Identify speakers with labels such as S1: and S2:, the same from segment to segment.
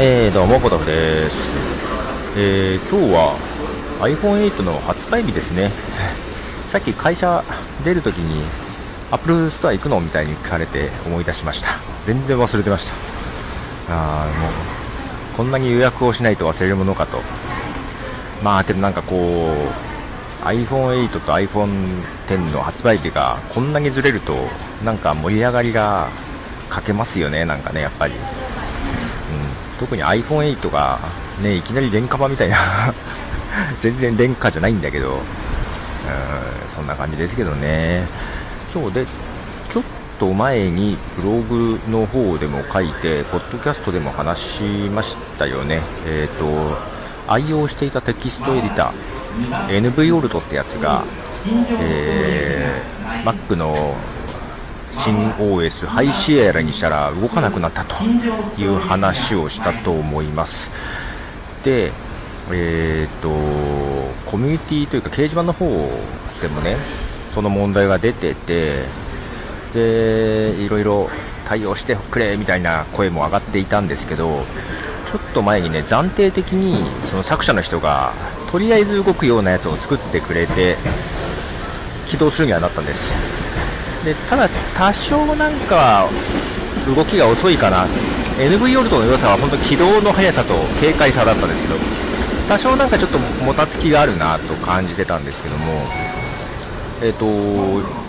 S1: えー、どうも、ポトフです。えー、今日は iPhone8 の発売日ですね。さっき会社出るときに Apple Store 行くのみたいに聞かれて思い出しました。全然忘れてました。あー、もう、こんなに予約をしないと忘れるものかと。まあ、けどなんかこう、iPhone8 と iPhone10 の発売日がこんなにずれると、なんか盛り上がりが欠けますよね、なんかね、やっぱり。特に iPhone8 がね、いきなり廉価版みたいな 全然廉価じゃないんだけど、うん、そんな感じですけどね。そうで、ちょっと前にブログの方でも書いて、ポッドキャストでも話しましたよね。えっ、と、愛用していたテキストエディター、NVOLT ってやつが、えー、Mac の新 OS High Sierra にしたら動かなくなったという話をしたと思います。で、えー、と、コミュニティというか掲示板の方でもね、その問題が出てて、で、いろいろ対応してくれみたいな声も上がっていたんですけど、ちょっと前にね、暫定的にその作者の人が、とりあえず動くようなやつを作ってくれて、起動するにはなったんです。で、ただ、多少なんか、動きが遅いかな。NV オルトの良さは本当起動の速さと軽快さだったんですけど、多少なんかちょっともたつきがあるなと感じてたんですけども、えっ、と、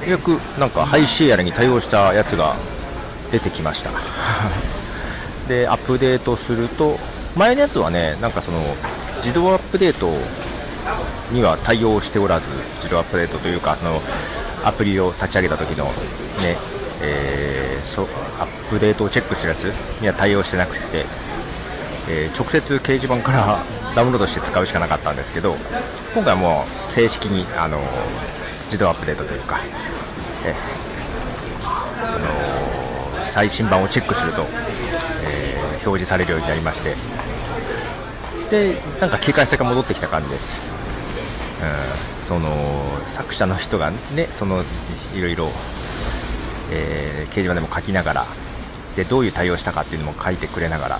S1: よくなんか High Sierra に対応したやつが出てきました。で、アップデートすると、前のやつはね、なんかその、自動アップデートには対応しておらず、自動アップデートというか、その、アプリを立ち上げた時のね、えーそアップデートをチェックするやつには対応してなくて、えー直接掲示板から ダウンロードして使うしかなかったんですけど、今回はもう正式に、あの自動アップデートというか、えーその最新版をチェックすると、えー表示されるようになりまして、で、なんか警戒性が戻ってきた感じです。うん、その作者の人がね、そのいろいろ、えー掲示板でも書きながらで、どういう対応したかっていうのも書いてくれながら、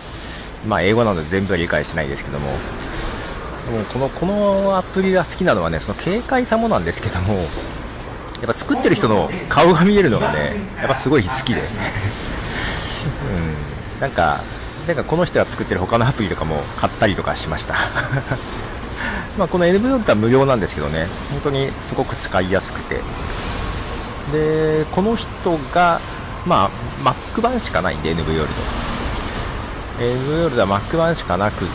S1: まあ、英語なので全部は理解しないですけども、でもこのこのアプリが好きなのはね、その軽快さもなんですけども、やっぱ作ってる人の顔が見えるのがね、やっぱすごい好きで、うん、なんか、なんかこの人が作ってる他のアプリとかも買ったりとかしました。まあこの NV は無料なんですけどね、本当にすごく使いやすくて、で、この人が、まあ、Mac 版しかないんで、NV オルト。NV オルトは Mac 版しかなくっ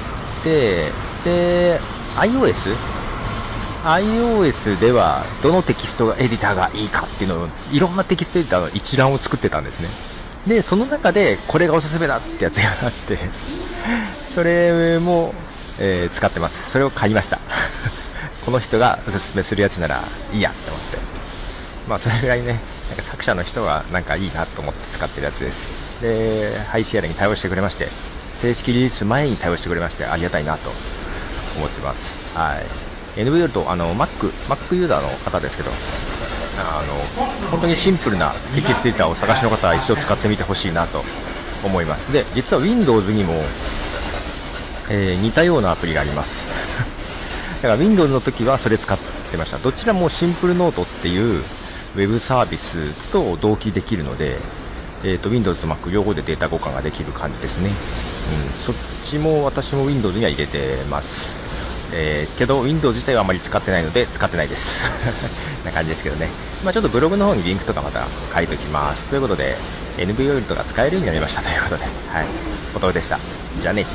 S1: て、で、iOS? iOS ではどのテキストエディターがいいかっていうのを、いろんなテキストエディターの一覧を作ってたんですね。で、その中でこれがおすすめだってやつがあって、それも、えー使ってます。それを買いました。この人がおすすめするやつならいいやって思って。まあそれぐらいね、なんか作者の人がなんかいいなと思って使ってるやつです。で、 High Sierra に対応してくれまして、正式リリース前に対応してくれまして、ありがたいなと思ってます。はい。 NvALT、あの、Mac、Mac ユーザーの方ですけど、あの、本当にシンプルなテキストエディターを探しの方は一度使ってみてほしいなと思います。で、実は Windows にも、えー似たようなアプリがあります。だから Windows の時はそれ使ってました。どちらもシンプルノートっていうウェブサービスと同期できるので、えー、と Windows と Mac 両方でデータ交換ができる感じですね。うん、そっちも私も Windows には入れてます。えーけど Windows 自体はあまり使ってないので使ってないです。な感じですけどね。まあちょっとブログの方にリンクとかまた書いておきます。ということで、NV オイルとか使えるようになりましたということで、はい。おとでした。じゃあね。